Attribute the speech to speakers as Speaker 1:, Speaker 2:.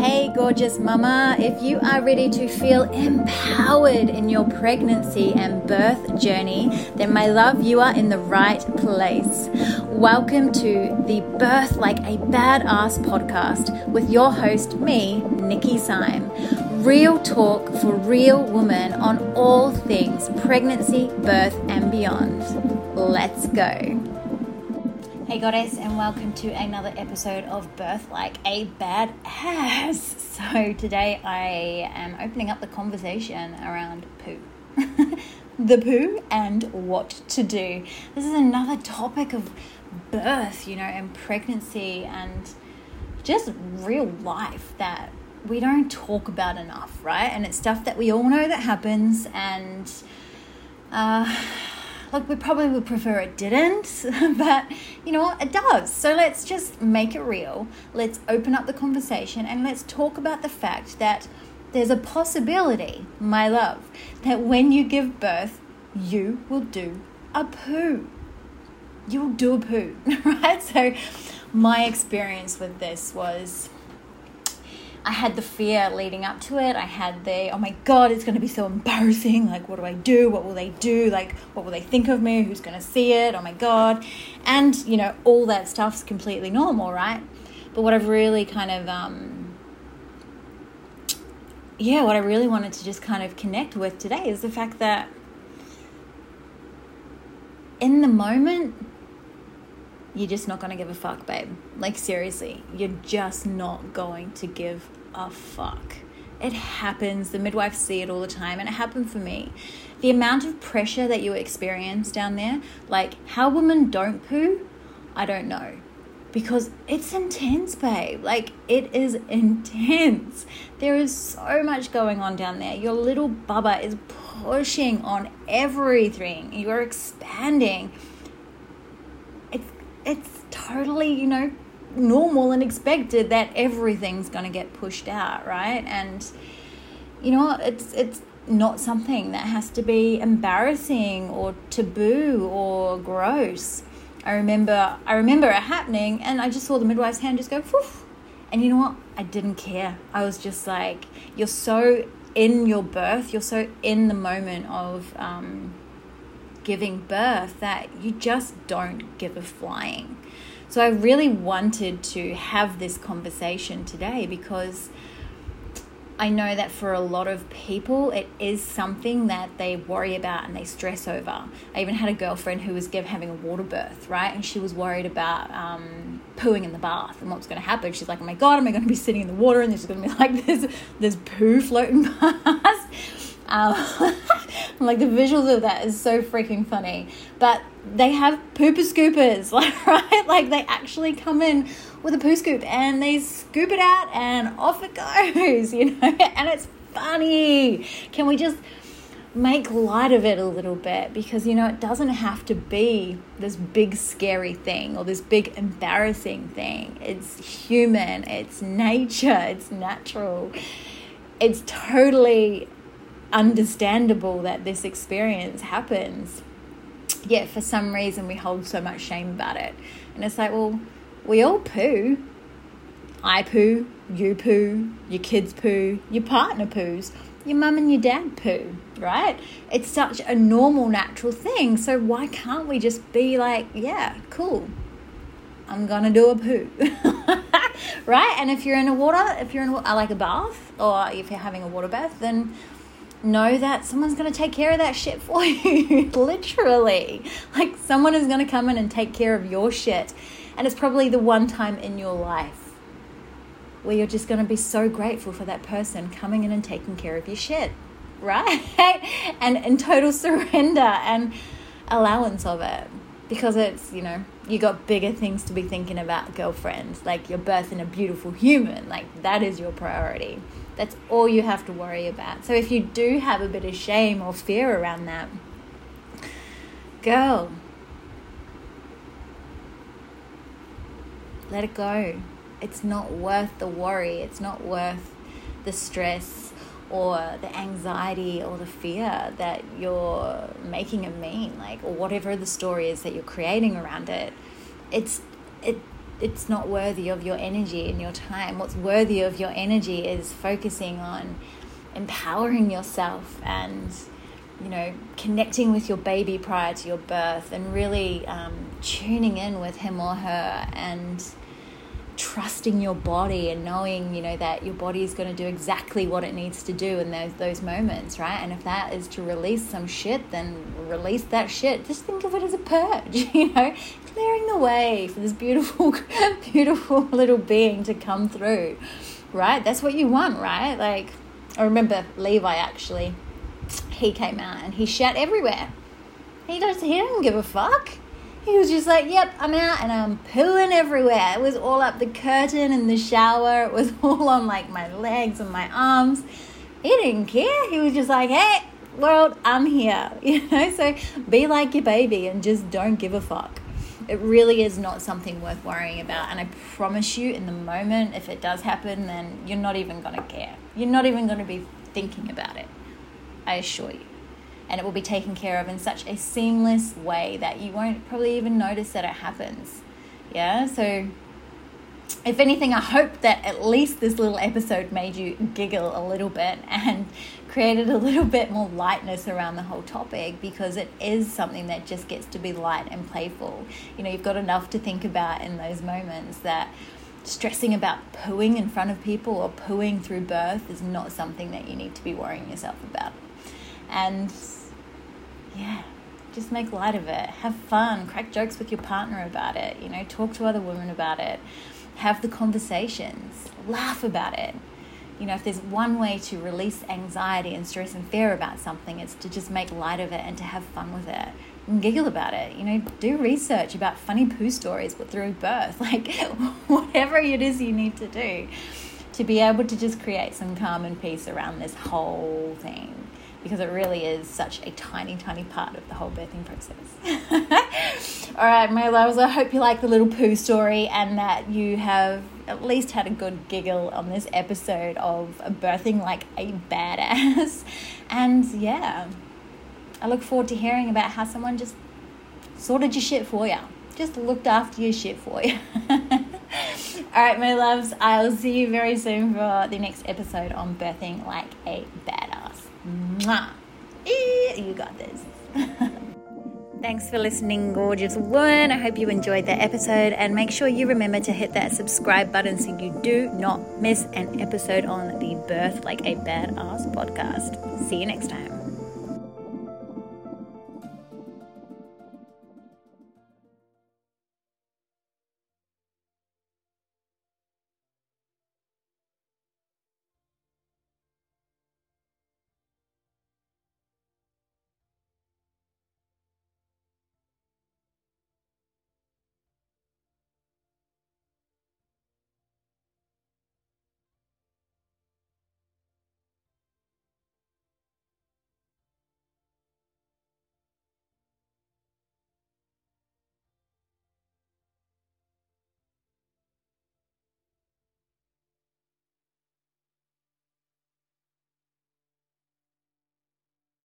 Speaker 1: Hey, gorgeous mama, if you are ready to feel empowered in your pregnancy and birth journey, then my love, you are in the right place. Welcome to the Birth Like a Badass podcast with your host, me, Nikki Syme. Real talk for real women on all things pregnancy, birth, and beyond. Let's go. Hey, Goddess, and welcome to another episode of Birth Like a Badass. So, today I am opening up the conversation around poo. the poo and what to do. This is another topic of birth, you know, and pregnancy and just real life that we don't talk about enough, right? And it's stuff that we all know that happens, and uh, Look, we probably would prefer it didn't, but you know? It does. So let's just make it real. Let's open up the conversation and let's talk about the fact that there's a possibility, my love, that when you give birth, you will do a poo. You'll do a poo, right? So, my experience with this was I had the fear leading up to it. I had the, oh my God, it's going to be so embarrassing. Like, what do I do? What will they do? Like, what will they think of me? Who's going to see it? Oh my God. And, you know, all that stuff's completely normal, right? But what I've really kind of, um, yeah, what I really wanted to just kind of connect with today is the fact that in the moment, you're just not going to give a fuck, babe. Like, seriously, you're just not going to give a fuck. It happens. The midwives see it all the time, and it happened for me. The amount of pressure that you experience down there, like how women don't poo, I don't know. Because it's intense, babe. Like, it is intense. There is so much going on down there. Your little bubba is pushing on everything, you're expanding it's totally, you know, normal and expected that everything's going to get pushed out, right? And you know, it's it's not something that has to be embarrassing or taboo or gross. I remember I remember it happening and I just saw the midwife's hand just go and you know what? I didn't care. I was just like, you're so in your birth, you're so in the moment of um, giving birth that you just don't give a flying. So I really wanted to have this conversation today because I know that for a lot of people, it is something that they worry about and they stress over. I even had a girlfriend who was having a water birth, right? And she was worried about um, pooing in the bath and what's going to happen. She's like, oh my God, am I going to be sitting in the water and there's going to be like this, this poo floating past? Um, like the visuals of that is so freaking funny. But they have pooper scoopers, like right? Like they actually come in with a poo scoop and they scoop it out and off it goes, you know, and it's funny. Can we just make light of it a little bit because you know it doesn't have to be this big scary thing or this big embarrassing thing it's human it's nature it's natural it's totally understandable that this experience happens. Yet for some reason we hold so much shame about it. And it's like, well, we all poo. I poo, you poo, your kids poo, your partner poos, your mum and your dad poo, right? It's such a normal, natural thing. So why can't we just be like, yeah, cool, I'm gonna do a poo, right? And if you're in a water, if you're in a, like a bath, or if you're having a water bath, then know that someone's going to take care of that shit for you. Literally. Like someone is going to come in and take care of your shit. And it's probably the one time in your life where you're just going to be so grateful for that person coming in and taking care of your shit. Right? and in total surrender and allowance of it. Because it's, you know, you got bigger things to be thinking about, girlfriends. Like you're birthing a beautiful human. Like that is your priority. That's all you have to worry about. So if you do have a bit of shame or fear around that, girl, let it go. It's not worth the worry. It's not worth the stress or the anxiety or the fear that you're making it mean, like, or whatever the story is that you're creating around it. It's, it, it's not worthy of your energy and your time. What's worthy of your energy is focusing on empowering yourself and you know connecting with your baby prior to your birth and really um, tuning in with him or her and trusting your body and knowing you know that your body is going to do exactly what it needs to do in those those moments right? And if that is to release some shit then release that shit. Just think of it as a purge you know? Clearing the way for this beautiful beautiful little being to come through right? That's what you want right? Like i remember levi actually. He came out and he shat everywhere. He does he didn't give a fuck he was just like, Yep, I'm out and I'm pooing everywhere. It was all up the curtain in the shower. It was all on like my legs and my arms. He didn't care. He was just like, Hey, world, I'm here. You know, so be like your baby and just don't give a fuck. It really is not something worth worrying about. And I promise you, in the moment, if it does happen, then you're not even going to care. You're not even going to be thinking about it. I assure you and it will be taken care of in such a seamless way that you won't probably even notice that it happens. Yeah, so if anything, I hope that at least this little episode made you giggle a little bit and created a little bit more lightness around the whole topic because it is something that just gets to be light and playful. You know, you've got enough to think about in those moments that stressing about pooing in front of people or pooing through birth is not something that you need to be worrying yourself about. And yeah, just make light of it. Have fun. Crack jokes with your partner about it. You know, talk to other women about it. Have the conversations. Laugh about it. You know, if there's one way to release anxiety and stress and fear about something, it's to just make light of it and to have fun with it and giggle about it. You know, do research about funny poo stories through birth. Like, whatever it is you need to do to be able to just create some calm and peace around this whole thing because it really is such a tiny, tiny part of the whole birthing process. All right, my loves, I hope you like the little poo story and that you have at least had a good giggle on this episode of birthing like a badass. And yeah, I look forward to hearing about how someone just sorted your shit for you, just looked after your shit for you. All right, my loves, I'll see you very soon for the next episode on birthing like a badass. Mwah. You got this. Thanks for listening, gorgeous one. I hope you enjoyed that episode and make sure you remember to hit that subscribe button so you do not miss an episode on the Birth Like a Badass podcast. See you next time.